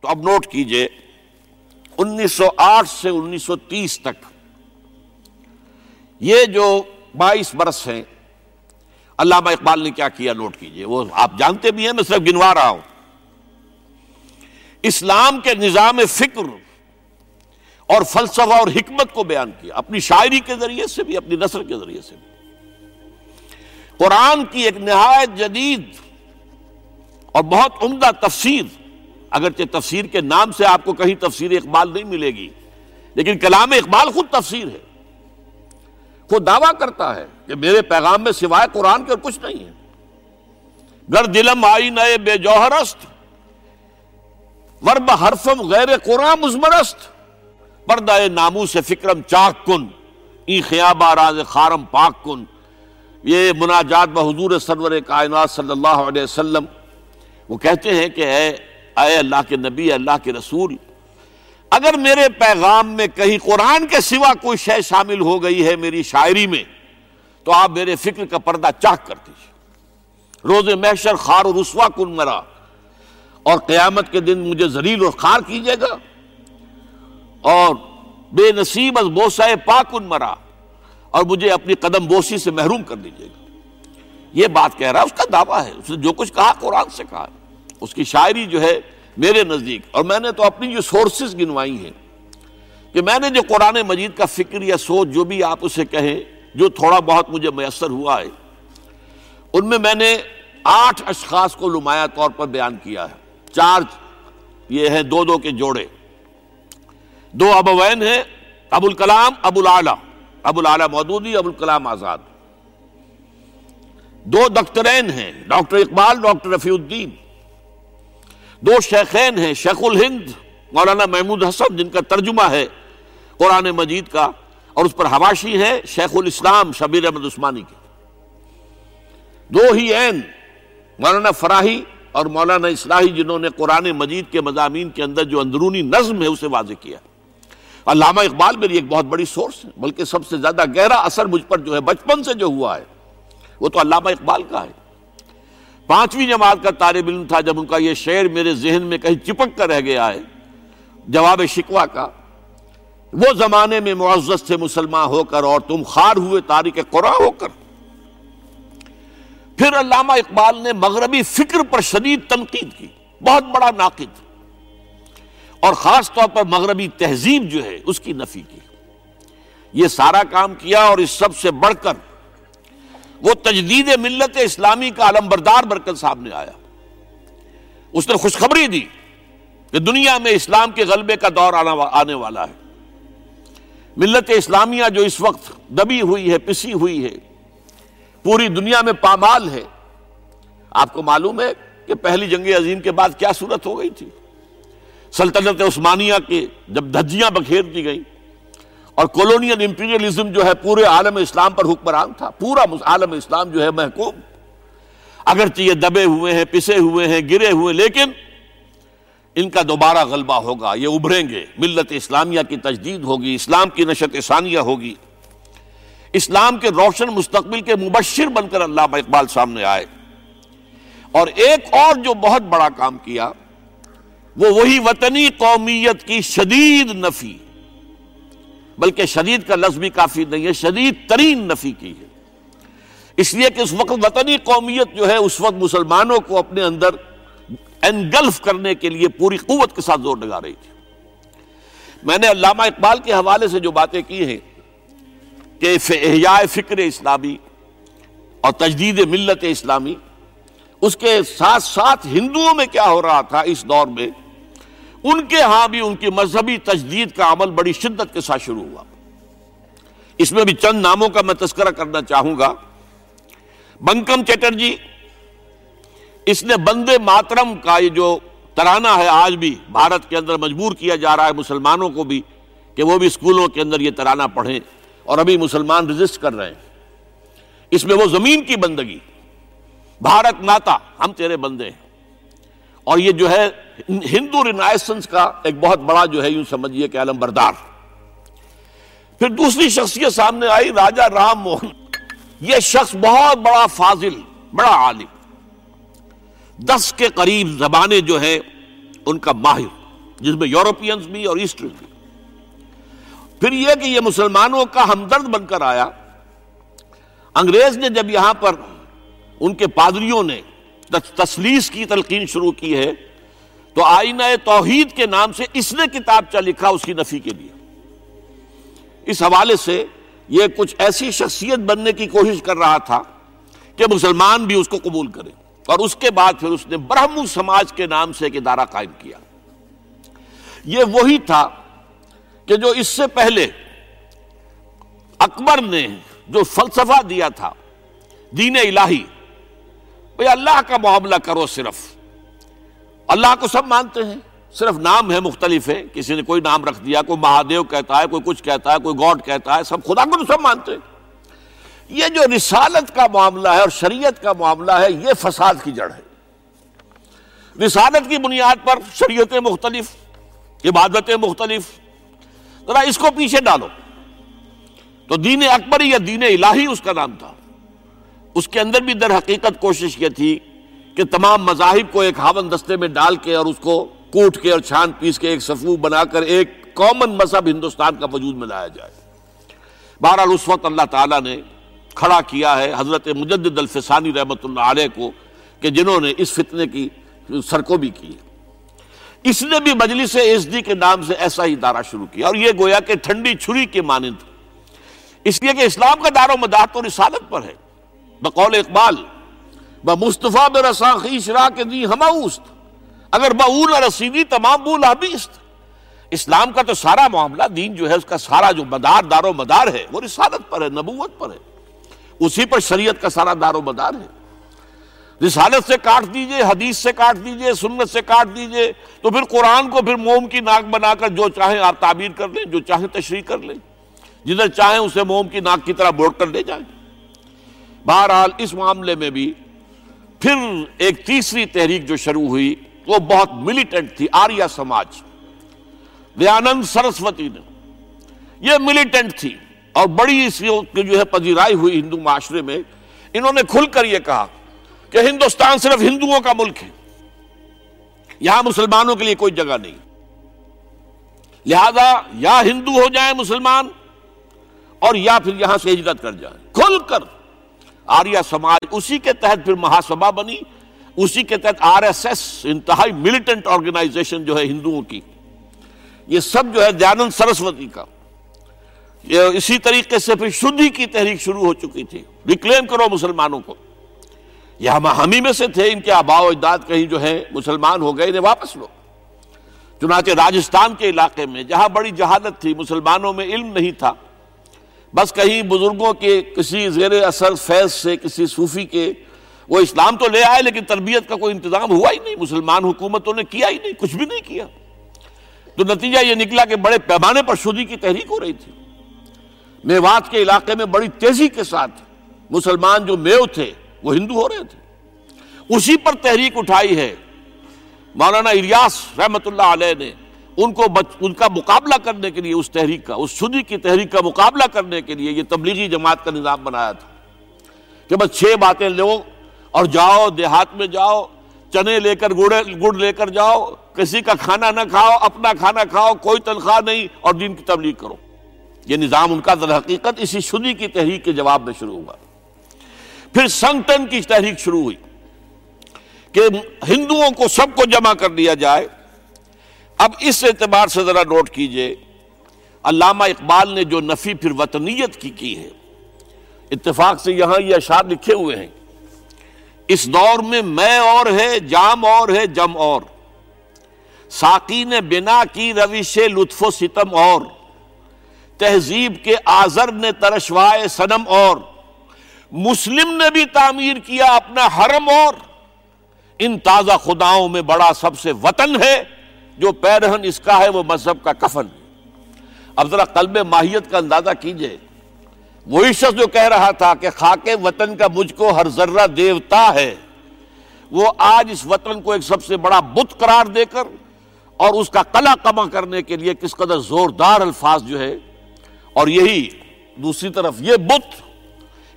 تو اب نوٹ کیجیے انیس سو آٹھ سے انیس سو تیس تک یہ جو بائیس برس ہیں، علامہ اقبال نے کیا کیا نوٹ کیجیے؟ وہ آپ جانتے بھی ہیں، میں صرف گنوا رہا ہوں۔ اسلام کے نظام فکر اور فلسفہ اور حکمت کو بیان کیا، اپنی شاعری کے ذریعے سے بھی، اپنی نثر کے ذریعے سے بھی۔ قرآن کی ایک نہایت جدید اور بہت عمدہ تفسیر اگرچہ تفسیر کے نام سے آپ کو کہیں تفسیر اقبال نہیں ملے گی، لیکن کلام اقبال خود تفسیر ہے۔ خود دعویٰ کرتا ہے کہ میرے پیغام میں سوائے قرآن کے اور کچھ نہیں ہے۔ گر دلم آئی نئے بے جوہرست، ورب حرفم غیر قرآن مزمرست، پردہ نامو سے فکرم چاک کن، ای خیابہ راز خارم پاک کن۔ یہ مناجات بحضور سرور کائنات صلی اللہ علیہ وسلم وہ کہتے ہیں کہ اے اے اللہ کے نبی اللہ کے رسول، اگر میرے پیغام میں کہیں قرآن کے سوا کوئی شے شامل ہو گئی ہے میری شاعری میں، تو آپ میرے فکر کا پردہ چاک کر دیجیے روز محشر خار و رسوا کن مرا، اور قیامت کے دن مجھے زلیل اور خار کیجیے گا۔ اور بے نصیب از بوسائے پاکن مرا، اور مجھے اپنی قدم بوسی سے محروم کر دیجیے گا۔ یہ بات کہہ رہا ہے، اس کا دعویٰ ہے، اس نے جو کچھ کہا قرآن سے کہا اس کی شاعری جو ہے میرے نزدیک، اور میں نے تو اپنی جو سورسز گنوائی ہیں، کہ میں نے جو قرآن مجید کا فکر یا سوچ جو بھی آپ اسے کہیں، جو تھوڑا بہت مجھے میسر ہوا ہے، ان میں میں نے آٹھ اشخاص کو نمایاں طور پر بیان کیا ہے۔ چار یہ ہیں دو دو کے جوڑے۔ دو ابوین ہیں، ابو الکلام، ابو العلیٰ ابو العلیٰ مودودی، ابو الکلام آزاد۔ دو دکترین ہیں، ڈاکٹر اقبال، ڈاکٹر رفیع الدین۔ دو شیخین ہیں، شیخ الہند، مولانا محمود حسن، جن کا ترجمہ ہے قرآن مجید کا، اور اس پر حواشی ہے شیخ الاسلام شبیر احمد عثمانی کے۔ دو ہی عین، مولانا فراہی اور مولانا اصلاحی، جنہوں نے قرآن مجید کے مضامین کے اندر جو اندرونی نظم ہے، اسے واضح کیا۔ علامہ اقبال میری ایک بہت بڑی سورس ہے بلکہ سب سے زیادہ گہرا اثر مجھ پر جو ہے، بچپن سے جو ہوا ہے، وہ تو علامہ اقبال کا ہے۔ پانچویں جماعت کا طالب علم تھا جب ان کا یہ شعر میرے ذہن میں کہیں چپک کر رہ گیا ہے، جواب شکوا کا۔ وہ زمانے میں معزز تھے مسلمان ہو کر اور تم خار ہوئے تاریخ قرآن ہو کر۔ پھر علامہ اقبال نے مغربی فکر پر شدید تنقید کی، بہت بڑا ناقد۔ اور خاص طور پر مغربی تہذیب جو ہے، اس کی نفی کی۔ یہ سارا کام کیا اور اس سب سے بڑھ کر وہ تجدید ملت اسلامی کا علم بردار برکت سامنے آیا۔ اس نے خوشخبری دی کہ دنیا میں اسلام کے غلبے کا دور آنے والا ہے۔ ملت اسلامیہ جو اس وقت دبی ہوئی ہے، پسی ہوئی ہے، پوری دنیا میں پامال ہے۔ آپ کو معلوم ہے کہ پہلی جنگ عظیم کے بعد کیا صورت ہو گئی تھی؟ سلطنت عثمانیہ کے جب دھجیاں بکھیر دی گئیں اور کولونیل امپیریلزم جو ہے پورے عالم اسلام پر حکمران تھا، پورا عالم اسلام جو ہے محکوم۔ اگرچہ یہ دبے ہوئے ہیں، پسے ہوئے ہیں، گرے ہوئے، لیکن ان کا دوبارہ غلبہ ہوگا، یہ ابھریں گے۔ ملت اسلامیہ کی تجدید ہوگی، اسلام کی نشت ثانیہ ہوگی۔ اسلام کے روشن مستقبل کے مبشر بن کر اللہ اقبال سامنے آئے۔ اور ایک اور جو بہت بڑا کام کیا، وہ وہی وطنی قومیت کی شدید نفی۔ بلکہ شدید کا لفظ بھی کافی نہیں ہے، شدید ترین نفی کی ہے۔ اس لیے کہ اس وقت وطنی قومیت جو ہے، اس وقت مسلمانوں کو اپنے اندر انگلف کرنے کے لیے پوری قوت کے ساتھ زور لگا رہی تھی۔ میں نے علامہ اقبال کے حوالے سے جو باتیں کی ہیں کہ احیاء فکر اسلامی اور تجدید ملت اسلامی، اس کے ساتھ ساتھ ہندوؤں میں کیا ہو رہا تھا اس دور میں؟ ان کے ہاں بھی ان کی مذہبی تجدید کا عمل بڑی شدت کے ساتھ شروع ہوا۔ اس میں بھی چند ناموں کا میں تذکرہ کرنا چاہوں گا۔ بنکم چیٹرجی اس نے بندے ماترم کا یہ جو ترانہ ہے آج بھی بھارت کے اندر مجبور کیا جا رہا ہے مسلمانوں کو بھی کہ وہ بھی اسکولوں کے اندر یہ ترانہ پڑھیں اور ابھی مسلمان رجسٹ کر رہے ہیں۔ اس میں وہ زمین کی بندگی، بھارت ماتا، ہم تیرے بندے ہیں۔ اور یہ جو ہے ہندو رینائسنس کا ایک بہت بڑا جو ہے یوں سمجھیے کہ علم بردار۔ پھر دوسری شخصیت سامنے آئی، راجا رام موہن۔ یہ شخص بہت بڑا فاضل، بڑا عالم۔ دس کے قریب زبانیں جو ہے ان کا ماہر، جس میں یورپینز بھی اور ایسٹرن بھی۔ پھر یہ کہ یہ مسلمانوں کا ہمدرد بن کر آیا۔ انگریز نے جب یہاں پر ان کے پادریوں نے تسلیس کی تلقین شروع کی ہے، تو آئینہ توحید کے نام سے اس نے کتاب چا لکھا اس کی نفی کے لیے۔ اس حوالے سے یہ کچھ ایسی شخصیت بننے کی کوشش کر رہا تھا کہ مسلمان بھی اس کو قبول کرے۔ اور اس کے بعد پھر اس نے برہم سماج کے نام سے ایک ادارہ قائم کیا۔ یہ وہی تھا کہ جو اس سے پہلے اکبر نے جو فلسفہ دیا تھا، دین الہی بھئی اللہ کا معاملہ کرو صرف۔ اللہ کو سب مانتے ہیں، صرف نام ہے، مختلف ہے۔ کسی نے کوئی نام رکھ دیا، کوئی مہادیو کہتا ہے، کوئی کچھ کہتا ہے، کوئی گاڈ کہتا ہے، سب خدا کو تو سب مانتے ہیں۔ یہ جو رسالت کا معاملہ ہے اور شریعت کا معاملہ ہے، یہ فساد کی جڑ ہے۔ رسالت کی بنیاد پر شریعتیں مختلف، عبادتیں مختلف۔ ذرا اس کو پیچھے ڈالو۔ تو دین اکبری یا دین الہی اس کا نام تھا۔ اس کے اندر بھی در حقیقت کوشش یہ تھی کہ تمام مذاہب کو ایک ہاون دستے میں ڈال کے اور اس کو کوٹ کے اور چھان پیس کے ایک صفو بنا کر ایک کامن مذہب ہندوستان کا وجود میں لایا جائے۔ بہرحال اس وقت اللہ تعالیٰ نے کھڑا کیا ہے حضرت مجدد الفسانی رحمۃ اللہ علیہ کو کہ جنہوں نے اس فتنے کی سرکو بھی کی۔ اس نے بھی مجلس ایس ڈی کے نام سے ایسا ہی ادارہ شروع کیا اور یہ گویا کہ ٹھنڈی چھری کے مانند۔ اس لیے کہ اسلام کا دار و مدار تو رسالت پر ہے۔ بقول اقبال مصطفیٰ کے دی ہماؤست اگر بول رسیدی تمام بول حبیست اسلام کا تو سارا معاملہ، دین جو ہے، اس کا سارا جو مدار، دار و مدار ہے، وہ رسالت پر ہے، نبوت پر ہے۔ اسی پر شریعت کا سارا دار و مدار ہے۔ رسالت سے کاٹ دیجیے، حدیث سے کاٹ دیجیے، سنت سے کاٹ دیجیے، تو پھر قرآن کو پھر موم کی ناک بنا کر جو چاہیں آپ تعبیر کر لیں، جو چاہیں تشریح کر لیں۔ جدھر چاہیں اسے موم کی ناک کی طرح بوٹ کر لے جائیں۔ بہرحال اس معاملے میں بھی پھر ایک تیسری تحریک جو شروع ہوئی، وہ بہت ملیٹنٹ تھی، آریہ سماج۔ دیانند سرسوتی نے۔ یہ ملیٹنٹ تھی اور بڑی اس جو ہے پذیرائی ہوئی ہندو معاشرے میں۔ انہوں نے کھل کر یہ کہا کہ ہندوستان صرف ہندوؤں کا ملک ہے۔ یہاں مسلمانوں کے لیے کوئی جگہ نہیں۔ لہذا یا ہندو ہو جائیں مسلمان اور یا پھر یہاں سے ہجرت کر جائیں۔ کھل کر آریہ سماج اسی کے تحت پھر مہاسبھا بنی، اسی کے تحت آر ایس ایس انتہائی ملیٹنٹ آرگنائزیشن جو ہے ہندوؤں کی۔ یہ سب جو ہے دیانند سرسوتی کا۔ یہ اسی طریقے سے پھر شدھی کی تحریک شروع ہو چکی تھی۔ ریکلیم کرو مسلمانوں کو۔ یہ ہم ہمی میں سے تھے، ان کے آبا و اجداد کہیں جو ہے مسلمان ہو گئے، انہیں واپس لو۔ چنانچہ راجستھان کے علاقے میں جہاں بڑی جہالت تھی، مسلمانوں میں علم نہیں تھا بس کہیں بزرگوں کے کسی زیر اثر فیض سے، کسی صوفی کے، وہ اسلام تو لے آئے لیکن تربیت کا کوئی انتظام ہوا ہی نہیں، مسلمان حکومتوں نے کیا ہی نہیں، کچھ بھی نہیں کیا۔ تو نتیجہ یہ نکلا کہ بڑے پیمانے پر شدی کی تحریک ہو رہی تھی۔ میوات کے علاقے میں بڑی تیزی کے ساتھ مسلمان جو میو تھے، وہ ہندو ہو رہے تھے۔ اسی پر تحریک اٹھائی ہے۔ مولانا الیاس رحمت اللہ علیہ نے ان کو ان کا مقابلہ کرنے کے لیے اس تحریک کا، اس سدی کی تحریک کا مقابلہ کرنے کے لیے یہ تبلیغی جماعت کا نظام بنایا تھا کہ بس چھ باتیں لو اور جاؤ، دیہات میں جاؤ، چنے لے کر گڑ گڑ لے کر جاؤ، کسی کا کھانا نہ کھاؤ، اپنا کھانا کھاؤ، کوئی تنخواہ نہیں اور دین کی تبلیغ کرو۔ یہ نظام ان کا در حقیقت اسی شدی کی تحریک کے جواب میں شروع ہوا۔ پھر سنگٹن کی تحریک شروع ہوئی کہ ہندوؤں کو سب کو جمع کر دیا جائے اب اس اعتبار سے ذرا نوٹ کیجیے، علامہ اقبال نے جو نفی پھر وطنیت کی کی ہے، اتفاق سے یہاں یہ اشعار لکھے ہوئے ہیں، اس دور میں میں اور ہے، جام اور ہے، جم اور ساقی نے بنا کی روش لطف و ستم اور، تہذیب کے آزر نے ترشوائے سنم اور، مسلم نے بھی تعمیر کیا اپنا حرم اور، ان تازہ خداؤں میں بڑا سب سے وطن ہے۔ جو پیرہن اس کا ہے وہ مذہب کا کفن اب ذرا قلب ماہیت کا اندازہ کیجیے۔ وہی شخص جو کہہ رہا تھا کہ خاک وطن کا مجھ کو ہر ذرہ دیوتا ہے، وہ آج اس وطن کو ایک سب سے بڑا بت قرار دے کر اور اس کا کلا کما کرنے کے لیے کس قدر زوردار الفاظ جو ہے، اور یہی دوسری طرف یہ بت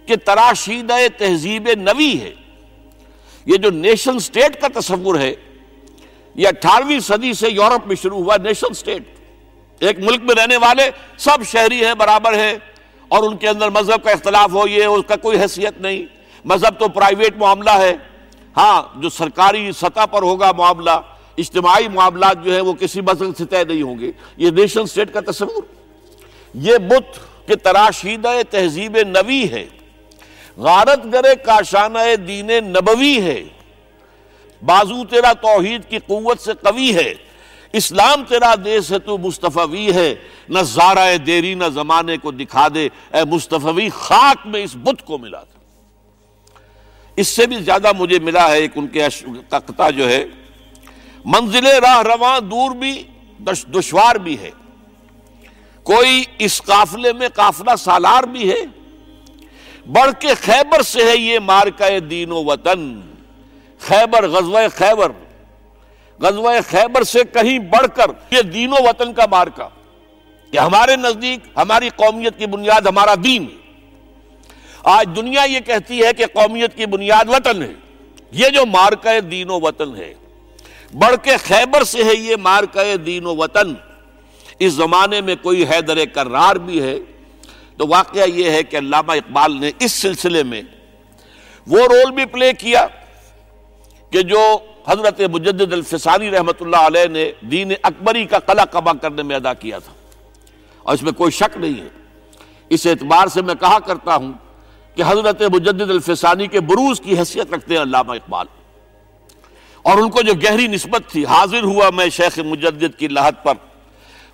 کہ تراشیدہ تہذیب نوی ہے۔ یہ جو نیشن سٹیٹ کا تصور ہے یہ اٹھارہویں صدی سے یورپ میں شروع ہوا نیشن سٹیٹ۔ ایک ملک میں رہنے والے سب شہری ہیں، برابر ہیں، اور ان کے اندر مذہب کا اختلاف ہو، یہ اس کا کوئی حیثیت نہیں۔ مذہب تو پرائیویٹ معاملہ ہے۔ ہاں جو سرکاری سطح پر ہوگا معاملہ، اجتماعی معاملات جو ہیں، وہ کسی مذہب سے طے نہیں ہوں گے۔ یہ نیشن سٹیٹ کا تصور۔ یہ بت کے تراشیدہ تہذیب نوی ہے۔ غارت گرے کاشانہ دین نبوی ہے۔ بازو تیرا توحید کی قوت سے قوی ہے، اسلام تیرا دیس ہے تو مصطفی ہے، نہ زارہ دیری نہ زمانے کو دکھا دے، اے مصطفی خاک میں اس بت کو ملا تھا۔ اس سے بھی زیادہ مجھے ملا ہے ایک ان کے تختہ جو ہے، منزل راہ رواں دور بھی دشوار بھی ہے۔ کوئی اس قافلے میں قافلہ سالار بھی ہے۔ بڑھ کے خیبر سے ہے یہ مارکہ دین و وطن۔ خیبر، غزوہ خیبر۔ غزوہ خیبر سے کہیں بڑھ کر یہ دین و وطن کا مارکا کہ ہمارے نزدیک، ہماری قومیت کی بنیاد ہمارا دین ہے۔ آج دنیا یہ کہتی ہے کہ قومیت کی بنیاد وطن ہے۔ یہ جو مارکہ دین و وطن ہے، بڑھ کے خیبر سے ہے یہ مارکہ دین و وطن۔ اس زمانے میں کوئی حیدر کرار بھی ہے، تو واقعہ یہ ہے کہ علامہ اقبال نے اس سلسلے میں وہ رول بھی پلے کیا۔ کہ جو حضرت مجدد الفسانی رحمت اللہ علیہ نے دین اکبری کا قلع قبا کرنے میں ادا کیا تھا۔ اور اس میں کوئی شک نہیں ہے۔ اس اعتبار سے میں کہا کرتا ہوں کہ حضرت مجدد الفسانی کے بروز کی حیثیت رکھتے ہیں علامہ اقبال۔ اور ان کو جو گہری نسبت تھی، حاضر ہوا میں شیخ مجدد کی لہت پر۔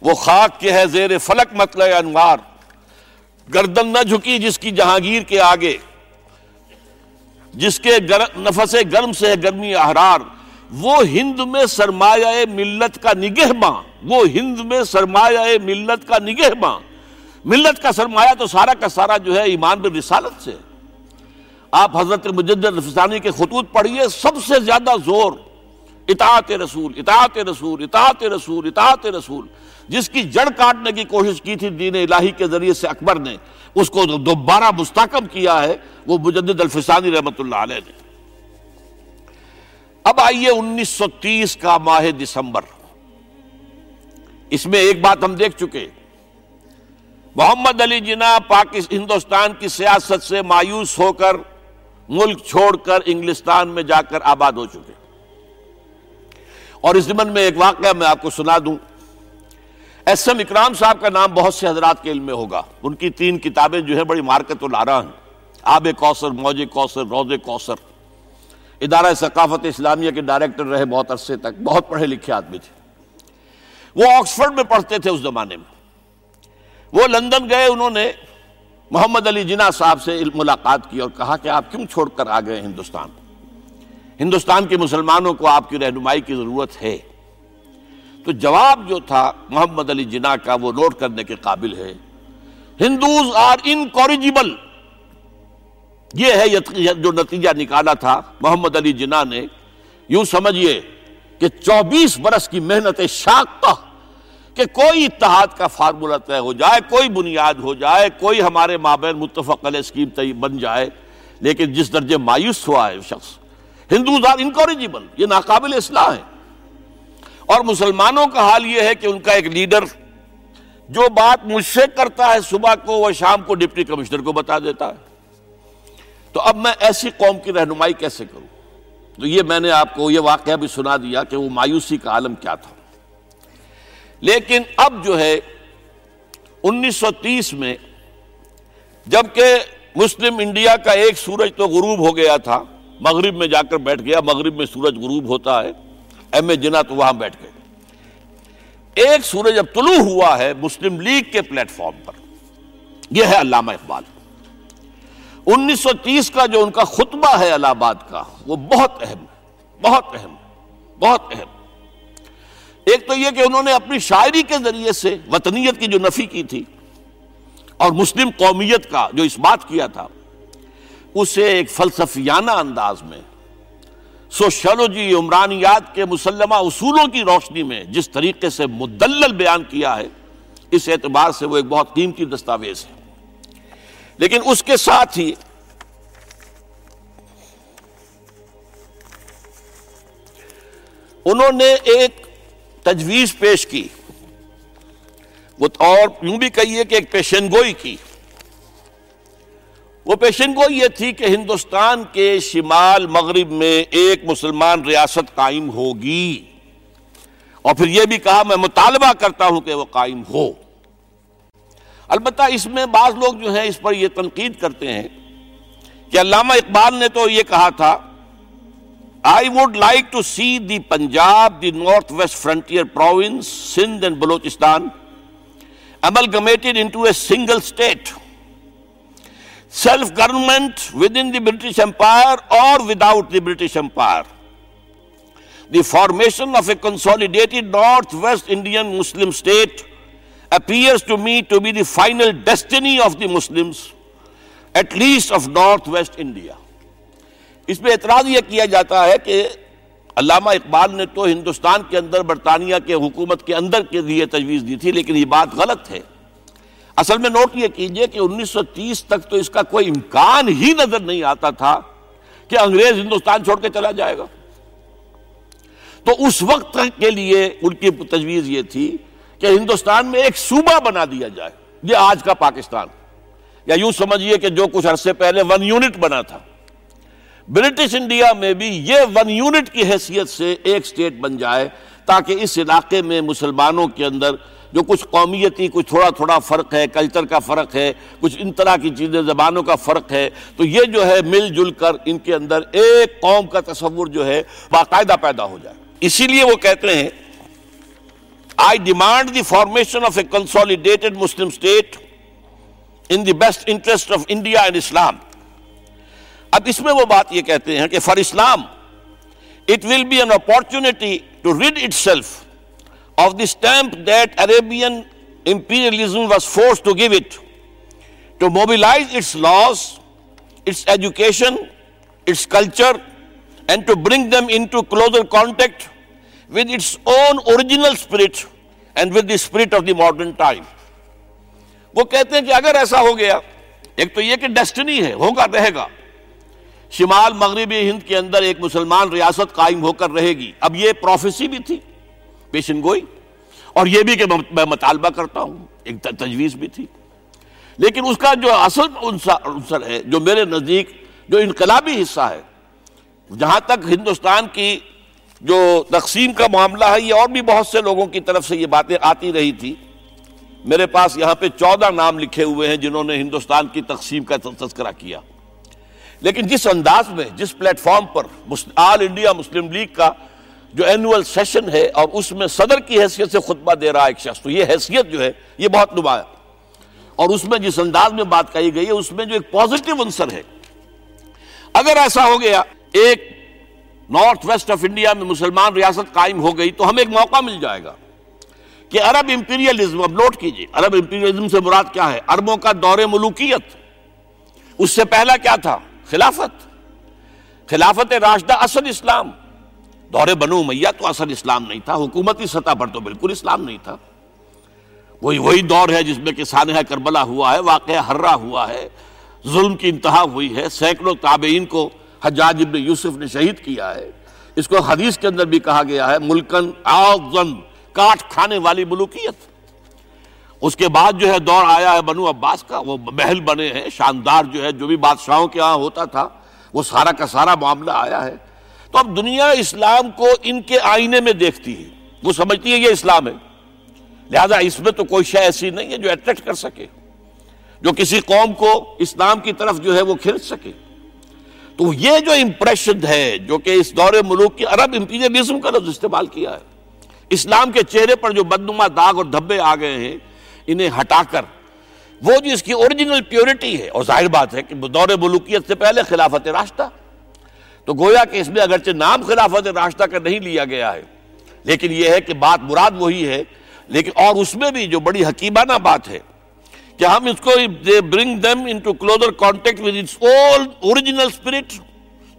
وہ خاک کے ہے زیر فلک مطلع انوار۔ گردن نہ جھکی جس کی جہانگیر کے آگے۔ جس کے نفس گرم سے ہے گرمی احرار، وہ ہند میں سرمایہ ملت کا نگہ باں وہ ہند میں سرمایہ ملت کا نگہ باں ملت کا سرمایہ تو سارا کا سارا جو ہے ایمان بن رسالت سے۔ آپ حضرت مجد الفسانی کے خطوط پڑھیے، سب سے زیادہ زور، اطاعت رسول اطاعت رسول اطاعت رسول اطاعت رسول۔ جس کی جڑ کاٹنے کی کوشش کی تھی دین الہی کے ذریعے سے اکبر نے، اس کو دوبارہ مستقب کیا ہے، وہ مجدد الفسانی رحمت اللہ علیہ نے۔ اب آئیے انیس سو تیس کا ماہ دسمبر۔ اس میں ایک بات ہم دیکھ چکے محمد علی جناح پاکستان ہندوستان کی سیاست سے مایوس ہو کر، ملک چھوڑ کر انگلستان میں جا کر آباد ہو چکے اور اس زمن میں ایک واقعہ میں آپ کو سنا دوں۔ ایس ایم اکرام صاحب کا نام بہت سے حضرات کے علم میں ہوگا۔ ان کی تین کتابیں جو ہے بڑی مارکت و لارا ہیں۔ آب کوثر، موج کوثر روز کوثر۔ ادارہ ثقافت اسلامیہ کے ڈائریکٹر رہے بہت عرصے تک، بہت پڑھے لکھے آدمی تھے۔ وہ آکسفرڈ میں پڑھتے تھے اس زمانے میں۔ وہ لندن گئے، انہوں نے محمد علی جناح صاحب سے ملاقات کی اور کہا کہ آپ کیوں چھوڑ کر آ گئے ہندوستان؟ ہندوستان کے مسلمانوں کو آپ کی رہنمائی کی ضرورت ہے۔ تو جواب جو تھا محمد علی جناح کا وہ نوٹ کرنے کے قابل ہے۔ ہندوز آر انکوریجیبل یہ ہے جو نتیجہ نکالا تھا محمد علی جناح نے۔ یوں سمجھئے کہ چوبیس برس کی محنت شاقہ کہ کوئی اتحاد کا فارمولہ طے ہو جائے، کوئی بنیاد ہو جائے، کوئی ہمارے مابین متفق علیہ اسکیم بن جائے، لیکن جس درجے مایوس ہوا ہے شخص، ہندوز آر انکوریجیبل یہ ناقابل اصلاح ہے۔ اور مسلمانوں کا حال یہ ہے کہ ان کا ایک لیڈر جو بات مجھ سے کرتا ہے صبح کو وہ شام کو ڈپٹی کمشنر کو بتا دیتا ہے۔ تو اب میں ایسی قوم کی رہنمائی کیسے کروں؟ تو یہ میں نے آپ کو یہ واقعہ بھی سنا دیا کہ وہ مایوسی کا عالم کیا تھا۔ لیکن اب جو ہے، انیس سو تیس میں جبکہ مسلم انڈیا کا ایک سورج تو غروب ہو گیا تھا، مغرب میں جا کر بیٹھ گیا، مغرب میں سورج غروب ہوتا ہے۔ ایم اے جنا تو وہاں بیٹھ گئے۔ ایک سورج اب طلوع ہوا ہے مسلم لیگ کے پلیٹ فارم پر، یہ ہے علامہ اقبال۔ انیس سو تیس کا جو ان کا خطبہ ہے الہ آباد کا، وہ بہت اہم بہت اہم بہت اہم۔ ایک تو یہ کہ انہوں نے اپنی شاعری کے ذریعے سے وطنیت کی جو نفی کی تھی اور مسلم قومیت کا جو اس بات کیا تھا، اسے ایک فلسفیانہ انداز میں سوشولوجی عمرانیات کے مسلمہ اصولوں کی روشنی میں جس طریقے سے مدلل بیان کیا ہے، اس اعتبار سے وہ ایک بہت قیمتی دستاویز ہے۔ لیکن اس کے ساتھ ہی انہوں نے ایک تجویز پیش کی۔ وہ اور یوں بھی کہیے کہ ایک پیشن گوئی کی۔ وہ پیشن گوئی یہ تھی کہ ہندوستان کے شمال مغرب میں ایک مسلمان ریاست قائم ہوگی۔ اور پھر یہ بھی کہا، میں مطالبہ کرتا ہوں کہ وہ قائم ہو۔ البتہ اس میں بعض لوگ جو ہیں اس پر یہ تنقید کرتے ہیں کہ علامہ اقبال نے تو یہ کہا تھا I would like to see the Punjab the north west frontier province Sindh and Balochistan amalgamated self government within the British empire or with the British empire the formation of a consolidated north west Indian Muslim state the final destiny of the Muslim at least of north west India اس پہ اعتراض یہ کیا جاتا ہے کہ علامہ اقبال نے تو ہندوستان کے اندر برطانیہ کے حکومت کے اندر کے لیے تجویز دی تھی، لیکن یہ بات غلط ہے۔ اصل میں نوٹ یہ کیجیے کہ انیس سو تیس تک تو اس کا کوئی امکان ہی نظر نہیں آتا تھا کہ انگریز ہندوستان چھوڑ کے چلا جائے گا۔ تو اس وقت کے لیے ان کی تجویز یہ تھی کہ ہندوستان میں ایک صوبہ بنا دیا جائے، یہ آج کا پاکستان۔ یا یوں سمجھیے کہ جو کچھ عرصے پہلے ون یونٹ بنا تھا۔ برٹش انڈیا میں بھی یہ ون یونٹ کی حیثیت سے ایک سٹیٹ بن جائے تاکہ اس علاقے میں مسلمانوں کے اندر جو کچھ قومیتی، کچھ تھوڑا تھوڑا فرق ہے کلچر کا فرق ہے، کچھ ان طرح کی چیزیں، زبانوں کا فرق ہے، تو یہ جو ہے مل جل کر ان کے اندر ایک قوم کا تصور جو ہے باقاعدہ پیدا ہو جائے۔ اسی لیے وہ کہتے ہیں I demand the formation of a consolidated Muslim state in the best interest of India and Islam اب اس میں وہ بات یہ کہتے ہیں کہ for Islam it will be an opportunity to rid itself of the stamp that Arabian imperialism was forced to give it to mobilise its laws its education its culture and to bring them into closer contact with its own original spirit and with the spirit of the modern time وہ کہتے ہیں کہ اگر ایسا ہو گیا، ایک تو یہ کہ ڈیسٹنی ہے، ہوگا، رہے گا۔ شمال مغربی ہند کے اندر ایک مسلمان ریاست قائم ہو کر رہے گی۔ اب یہ پروفیسی بھی تھی۔ پیشن گوئی اور یہ بھی کہ میں مطالبہ کرتا ہوں۔ ایک تجویز بھی تھی۔ لیکن اس کا جو اصل عنصر ہے، جو میرے نزدیک جو انقلابی حصہ ہے، جہاں تک ہندوستان کی جو تقسیم کا معاملہ ہے، یہ اور بھی بہت سے لوگوں کی طرف سے یہ باتیں آتی رہی تھی۔ میرے پاس یہاں پہ چودہ نام لکھے ہوئے ہیں جنہوں نے ہندوستان کی تقسیم کا تذکرہ کیا۔ لیکن جس انداز میں، جس پلیٹ فارم پر آل انڈیا مسلم لیگ کا جو اینول سیشن ہے اور اس میں صدر کی حیثیت سے خطبہ دے رہا ہے ایک شخص، تو یہ حیثیت جو ہے، یہ بہت نمایاں۔ اور اس میں جس انداز میں بات کہی گئی ہے، اس میں جو ایک پازیٹو انصر ہے۔ اگر ایسا ہو گیا، ایک نارتھ ویسٹ آف انڈیا میں مسلمان ریاست قائم ہو گئی، تو ہمیں ایک موقع مل جائے گا کہ عرب امپیریلزم اب نوٹ کیجیے، عرب امپیریلزم سے مراد کیا ہے؟ عربوں کا دور ملوکیت۔ اس سے پہلا کیا تھا؟ خلافت۔ خلافت راشدہ اصل اسلام۔ دور بنو میاں تو اصل اسلام نہیں تھا، حکومتی سطح پر تو بالکل اسلام نہیں تھا۔ وہی وہی دور ہے جس میں کہ سانحہ کربلا ہوا ہے، واقعہ ہررا ہوا ہے، ظلم کی انتہا ہوئی ہے۔ سینکڑوں تابعین کو حجاج ابن یوسف نے شہید کیا ہے۔ اس کو حدیث کے اندر بھی کہا گیا ہے، ملکن آغن کاٹ کھانے والی ملوکیت۔ اس کے بعد جو ہے دور آیا ہے بنو عباس کا، وہ محل بنے ہیں، شاندار جو ہے، جو بھی بادشاہوں کے ہاں ہوتا تھا، وہ سارا کا سارا معاملہ آیا ہے۔ تو اب دنیا اسلام کو ان کے آئینے میں دیکھتی ہے۔ وہ سمجھتی ہے یہ اسلام ہے۔ لہذا اس میں تو کوئی شے ایسی نہیں ہے جو اٹریکٹ کر سکے۔ جو کسی قوم کو اسلام کی طرف جو ہے وہ کھینچ سکے۔ تو یہ جو امپریشن ہے، جو کہ اس دور ملوک کی عرب امپیریلزم کا لفظ استعمال کیا ہے۔ اسلام کے چہرے پر جو بدنما داغ اور دھبے آ گئے ہیں، انہیں ہٹا کر، وہ جو اس کی اوریجنل پیورٹی ہے، اور ظاہر بات ہے کہ دور ملوکیت سے پہلے خلافت راستہ تو گویا کہ اس میں اگرچہ نام خلافت راستہ کا نہیں لیا گیا ہے، لیکن یہ ہے کہ بات مراد وہی ہے، لیکن اور اس میں بھی جو بڑی حکیمانہ بات ہے کہ ہم اس کو bring them into closer contact with its old original spirit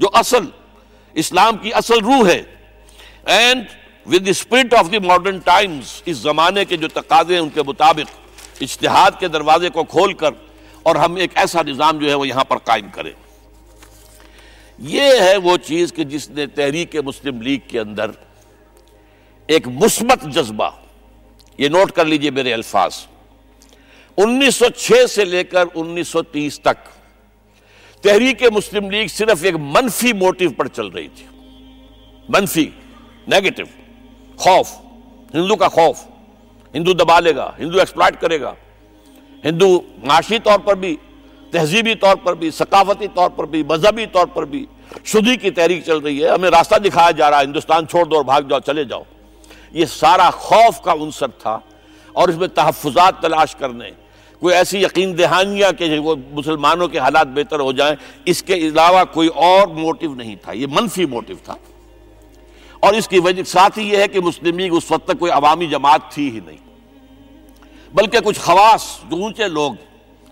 جو اصل اسلام کی اصل روح ہے۔ And with the spirit of the modern times اس زمانے کے جو تقاضے ہیں ان کے مطابق اجتہاد کے دروازے کو کھول کر اور ہم ایک ایسا نظام جو ہے وہ یہاں پر قائم کریں۔ یہ ہے وہ چیز کہ جس نے تحریک مسلم لیگ کے اندر ایک مثبت جذبہ، یہ نوٹ کر لیجیے میرے الفاظ، انیس سو چھ سے لے کر انیس سو تیس تک تحریک مسلم لیگ صرف ایک منفی موٹیو پر چل رہی تھی۔ منفی نیگیٹو خوف، ہندو کا خوف، ہندو دبا لے گا، ہندو ایکسپلائٹ کرے گا۔ ہندو معاشی طور پر بھی تہذیبی طور پر بھی، ثقافتی طور پر بھی، مذہبی طور پر بھی شدی کی تحریک چل رہی ہے۔ ہمیں راستہ دکھایا جا رہا ہے، ہندوستان چھوڑ دو اور بھاگ جاؤ، چلے جاؤ۔ یہ سارا خوف کا عنصر تھا اور اس میں تحفظات تلاش کرنے، کوئی ایسی یقین دہانیاں کہ وہ مسلمانوں کے حالات بہتر ہو جائیں، اس کے علاوہ کوئی اور موٹیو نہیں تھا۔ یہ منفی موٹیو تھا۔ اور اس کی وجہ، ساتھ ہی یہ ہے کہ مسلم لیگ اس وقت تک کوئی عوامی جماعت تھی ہی نہیں۔ بلکہ کچھ خواص، جو اونچے لوگ،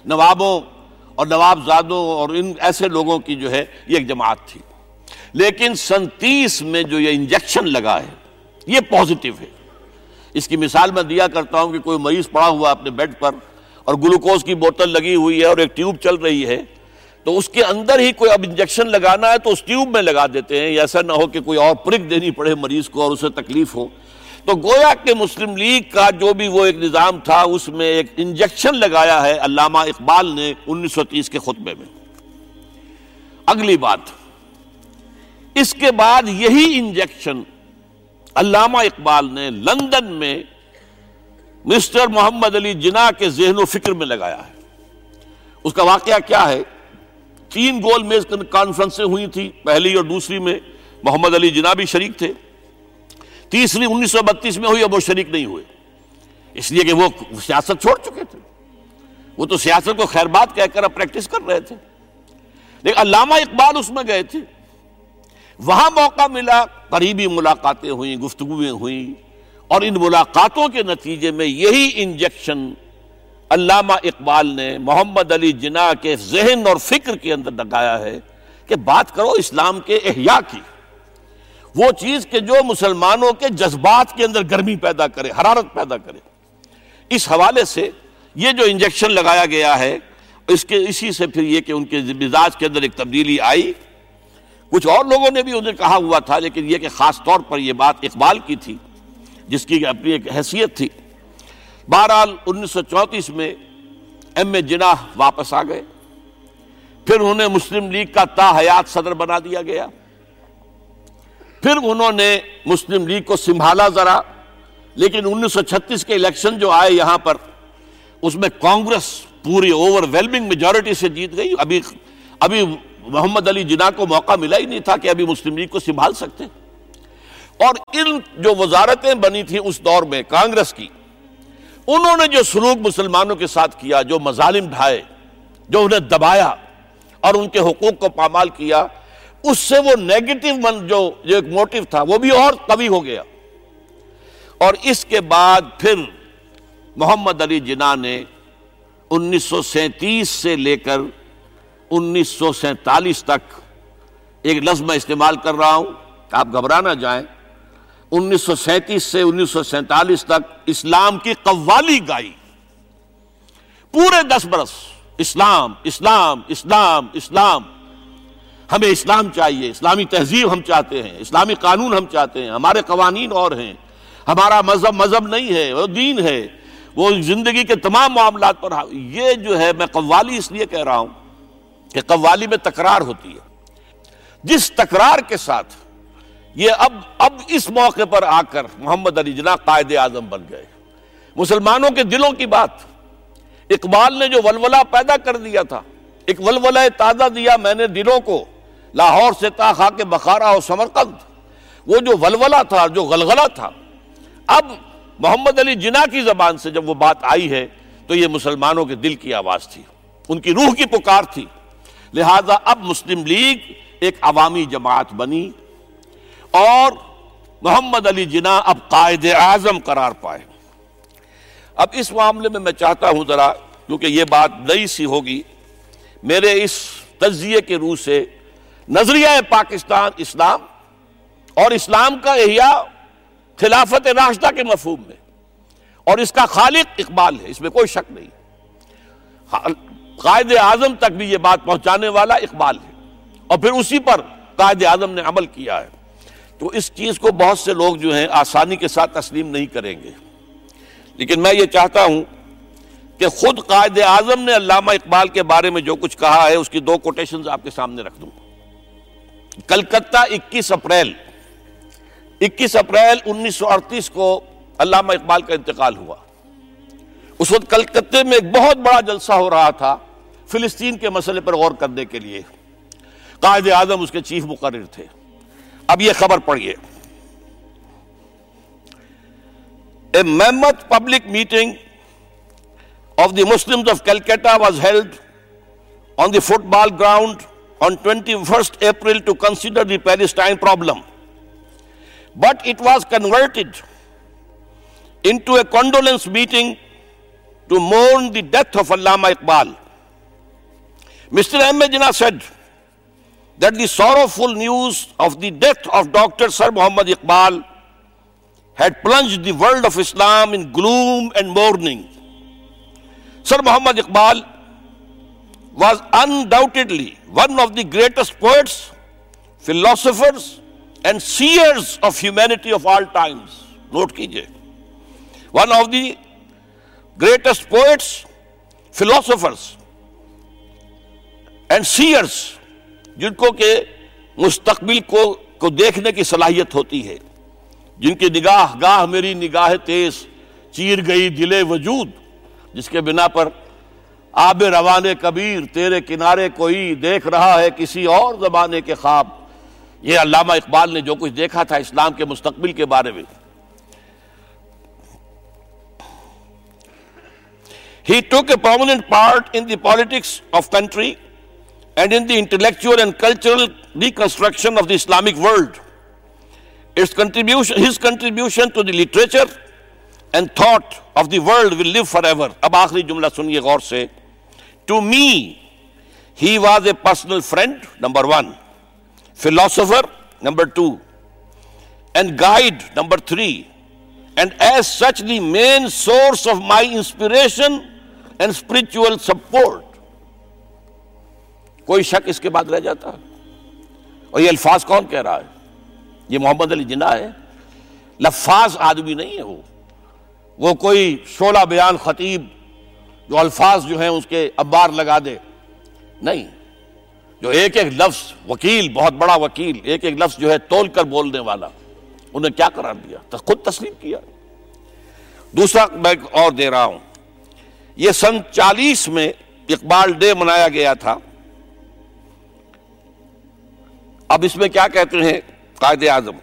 نوابوں اور نواب زادوں اور ان ایسے لوگوں کی جو ہے یہ ایک جماعت تھی۔ لیکن سنتیس میں جو یہ انجیکشن لگا ہے، یہ پوزیٹیو ہے۔ اس کی مثال میں دیا کرتا ہوں کہ کوئی مریض پڑا ہوا اپنے بیڈ پر اور گلوکوز کی بوتل لگی ہوئی ہے اور ایک ٹیوب چل رہی ہے، تو اس کے اندر ہی کوئی اب انجیکشن لگانا ہے تو اس ٹیوب میں لگا دیتے ہیں۔ ایسا نہ ہو کہ کوئی اور پرک دینی پڑے مریض کو اور اسے تکلیف ہو۔ تو گویا کہ مسلم لیگ کا جو بھی وہ ایک نظام تھا، اس میں ایک انجیکشن لگایا ہے علامہ اقبال نے انیس سو تیس کے خطبے میں۔ اگلی بات۔ اس کے بعد یہی انجیکشن علامہ اقبال نے لندن میں مسٹر محمد علی جنا کے ذہن و فکر میں لگایا ہے۔ اس کا واقعہ کیا ہے؟ تین گول میز کانفرنسیں ہوئی تھی، پہلی اور دوسری میں۔ محمد علی جنا بھی شریک تھے۔ تیسری انیس سو بتیس میں ہوئی اب وہ شریک نہیں ہوئے۔ اس لیے کہ وہ سیاست چھوڑ چکے تھے۔ وہ تو سیاست کو خیر بات کہہ کر اب پریکٹس کر رہے تھے۔ لیکن علامہ اقبال اس میں گئے تھے۔ وہاں موقع ملا، قریبی ملاقاتیں ہوئیں، گفتگویں ہوئیں۔ اور ان ملاقاتوں کے نتیجے میں یہی انجیکشن علامہ اقبال نے محمد علی جناح کے ذہن اور فکر کے اندر لگایا ہے کہ بات کرو اسلام کے احیاء کی۔ وہ چیز کہ جو مسلمانوں کے جذبات کے اندر گرمی پیدا کرے، حرارت پیدا کرے۔ اس حوالے سے یہ جو انجیکشن لگایا گیا ہے، اس کے، اسی سے پھر یہ کہ ان کے مزاج کے اندر ایک تبدیلی آئی۔ کچھ اور لوگوں نے بھی انہیں کہا ہوا تھا، لیکن یہ کہ خاص طور پر یہ بات اقبال کی تھی، جس کی اپنی ایک حیثیت تھی۔ بہرحال انیس سو چونتیس میں ایم اے جناح واپس آ گئے۔ پھر انہیں مسلم لیگ کا تا حیات صدر بنا دیا گیا۔ پھر انہوں نے مسلم لیگ کو سنبھالا ذرا، لیکن انیس سو چھتیس کے الیکشن جو آئے یہاں پر، اس میں کانگریس پوری اوور ویلمنگ میجورٹی سے جیت گئی۔ ابھی ابھی محمد علی جناح کو موقع ملا ہی نہیں تھا کہ ابھی مسلم لیگ کو سنبھال سکتے۔ اور ان جو وزارتیں بنی تھیں اس دور میں کانگریس کی، انہوں نے جو سلوک مسلمانوں کے ساتھ کیا، جو مظالم ڈھائے، جو انہیں دبایا اور ان کے حقوق کو پامال کیا اس سے وہ نیگیٹو من جو ایک موٹیو تھا، وہ بھی اور قوی ہو گیا۔ اور اس کے بعد پھر محمد علی جناح نے انیس سو سینتیس سے لے کر انیس سو سینتالیس تک ایک لفظ میں استعمال کر رہا ہوں، آپ گھبرا نہ جائیں۔ انیس سو سینتیس سے انیس سو سینتالیس تک اسلام کی قوالی گائی۔ پورے دس برس اسلام اسلام اسلام اسلام۔ ہمیں اسلام چاہیے، اسلامی تہذیب ہم چاہتے ہیں، اسلامی قانون ہم چاہتے ہیں، ہمارے قوانین اور ہیں۔ ہمارا مذہب مذہب نہیں ہے، وہ دین ہے۔ وہ زندگی کے تمام معاملات پر یہ جو ہے، میں قوالی اس لیے کہہ رہا ہوں کہ قوالی میں تکرار ہوتی ہے۔ جس تکرار کے ساتھ یہ اب اب اس موقع پر آ کر محمد علی جناح قائد اعظم بن گئے۔ مسلمانوں کے دلوں کی بات۔ اقبال نے جو ولولہ پیدا کر دیا تھا، ایک ولولہ تازہ دیا میں نے دلوں کو۔ لاہور سے تا خا کے بخارا اور سمرقند، وہ جو ولولہ تھا، جو غلغلہ تھا۔ اب محمد علی جناح کی زبان سے جب وہ بات آئی ہے، تو یہ مسلمانوں کے دل کی آواز تھی۔ ان کی روح کی پکار تھی۔ لہذا اب مسلم لیگ ایک عوامی جماعت بنی اور محمد علی جناح اب قائد اعظم قرار پائے۔ اب اس معاملے میں میں چاہتا ہوں ذرا، کیونکہ یہ بات نئی سی ہوگی، میرے اس تجزیے کے روح سے نظریہ پاکستان اسلام اور اسلام کا احیاء خلافت راشدہ کے مفہوم میں اور اس کا خالق اقبال ہے، اس میں کوئی شک نہیں۔ قائد اعظم تک بھی یہ بات پہنچانے والا اقبال ہے۔ اور پھر اسی پر قائد اعظم نے عمل کیا ہے۔ تو اس چیز کو بہت سے لوگ جو ہیں آسانی کے ساتھ تسلیم نہیں کریں گے۔ لیکن میں یہ چاہتا ہوں کہ خود قائد اعظم نے علامہ اقبال کے بارے میں جو کچھ کہا ہے، اس کی دو کوٹیشنز آپ کے سامنے رکھ دوں۔ کلکتہ اکیس اپریل اکیس اپریل انیس سو اڑتیس کو علامہ اقبال کا انتقال ہوا۔ اس وقت کلکتے میں ایک بہت بڑا جلسہ ہو رہا تھا فلسطین کے مسئلے پر غور کرنے کے لیے۔ قائد اعظم اس کے چیف مقرر تھے۔ اب یہ خبر پڑھیے۔ A mammoth public meeting of the Muslim of Calcutta was held on the football ground on twenty first April to consider the Palestine problem but it was converted into a condolence meeting to mourn the death of Allama Iqbal mister M A Jinnah said that the sorrowful news of the death of Dr. Sir Muhammad Iqbal had plunged the world of Islam in gloom and mourning. Sir Muhammad Iqbal was undoubtedly one of the greatest poets, philosophers, and seers of humanity of all times. Note kijiye. One of the greatest poets, philosophers, and seers جن کو کہ مستقبل کو کو دیکھنے کی صلاحیت ہوتی ہے جن کی نگاہ گاہ میری نگاہ تیز چیر گئی دل وجود جس کے بنا پر آب روان کبیر تیرے کنارے کوئی دیکھ رہا ہے کسی اور زمانے کے خواب یہ علامہ اقبال نے جو کچھ دیکھا تھا اسلام کے مستقبل کے بارے میں he took a prominent part in the politics of country and in the intellectual and cultural reconstruction of the Islamic world its contribution his contribution to the literature and thought of the world will live forever اب آخری جملہ سنیے غور سے to me he was a personal friend number one philosopher number two and guide number three and as such the main source of my inspiration and spiritual support کوئی شک اس کے بعد رہ جاتا؟ اور یہ الفاظ کون کہہ رہا ہے؟ یہ محمد علی جناح ہے۔ لفاظ آدمی نہیں ہے وہ۔ وہ کوئی شولہ بیان خطیب جو الفاظ جو ہیں اس کے ابار لگا دے۔ نہیں، جو ایک ایک لفظ، وکیل، بہت بڑا وکیل، ایک ایک لفظ جو ہے تول کر بولنے والا، انہیں کیا قرار دیا؟ تو خود تسلیم کیا۔ دوسرا، میں اور دے رہا ہوں۔ یہ سن چالیس میں اقبال ڈے منایا گیا تھا۔ اب اس میں کیا کہتے ہیں؟ Quaid Azam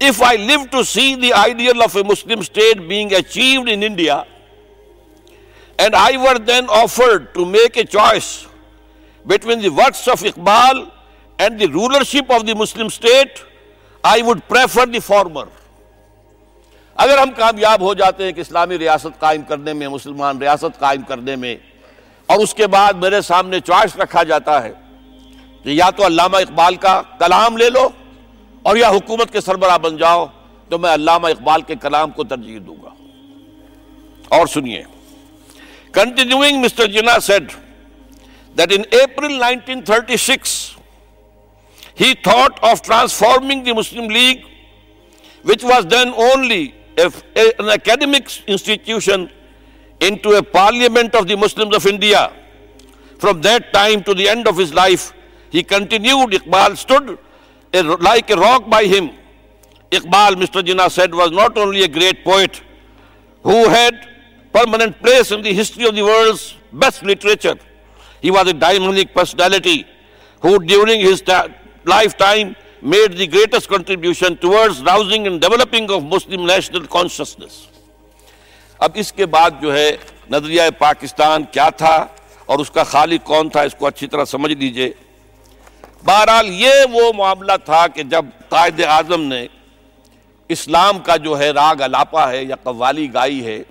if I live to see the ideal of a Muslim state being achieved in India and I were then offered to make a choice between the works of Iqbal and the rulership of the Muslim state I would prefer the former اگر ہم کامیاب ہو جاتے ہیں کہ اسلامی ریاست قائم کرنے میں، مسلمان ریاست قائم کرنے میں، اور اس کے بعد میرے سامنے چوائس رکھا جاتا ہے کہ یا تو علامہ اقبال کا کلام لے لو اور یا حکومت کے سربراہ بن جاؤ، تو میں علامہ اقبال کے کلام کو ترجیح دوں گا۔ اور سنیے continuing mister Jinnah said that in April nineteen thirty six he thought of transforming the Muslim League which was then only an academic institution into a parliament of the Muslims of India. From that time to the end of his life, he continued, Iqbal stood a, like a rock by him. Iqbal, Mr. Jinnah said, was not only a great poet who had permanent place in the history of the world's best literature. He was a dynamic personality who during his lifetime made the greatest contribution towards rousing and developing of Muslim national consciousness. اب اس کے بعد جو ہے نظریہ پاکستان کیا تھا اور اس کا خالق کون تھا اس کو اچھی طرح سمجھ لیجیے بہرحال یہ وہ معاملہ تھا کہ جب قائد اعظم نے اسلام کا جو ہے راگ الاپا ہے یا قوالی گائی ہے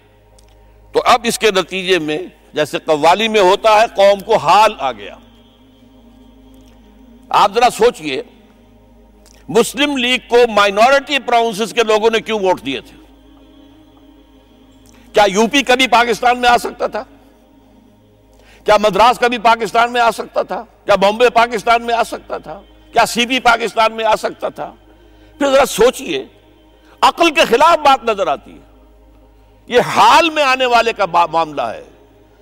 تو اب اس کے نتیجے میں جیسے قوالی میں ہوتا ہے، قوم کو حال آ گیا۔ آپ ذرا سوچئے، مسلم لیگ کو مائنورٹی پراؤنسز کے لوگوں نے کیوں ووٹ دیے تھے؟ کیا یو پی کبھی پاکستان میں آ سکتا تھا؟ کیا مدراس کبھی پاکستان میں آ سکتا تھا؟ کیا بامبے پاکستان میں آ سکتا تھا؟ کیا سی پی پاکستان میں آ سکتا تھا؟ پھر ذرا سوچئے، عقل کے خلاف بات نظر آتی ہے۔ یہ حال میں آنے والے کا معاملہ ہے۔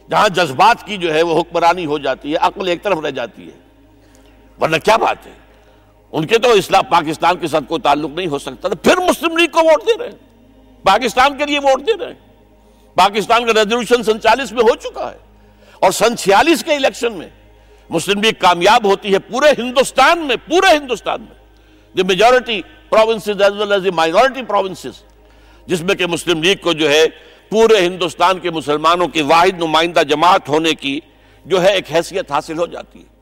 جہاں جذبات کی جو ہے وہ حکمرانی ہو جاتی ہے، عقل ایک طرف رہ جاتی ہے۔ ورنہ کیا بات ہے؟ ان کے تو اسلام، پاکستان کے ساتھ کوئی تعلق نہیں ہو سکتا پھر مسلم لیگ کو ووٹ دے رہے ہیں۔ پاکستان کے لیے ووٹ دے رہے ہیں۔ پاکستان کا ریزولوشن سن چالیس میں ہو چکا ہے۔ اور سن چھیالیس کے الیکشن میں مسلم لیگ کامیاب ہوتی ہے پورے ہندوستان میں، پورے ہندوستان میں۔ The majority provinces as well as the minority provinces جس میں کہ مسلم لیگ کو جو ہے پورے ہندوستان کے مسلمانوں کی واحد نمائندہ جماعت ہونے کی جو ہے ایک حیثیت حاصل ہو جاتی ہے۔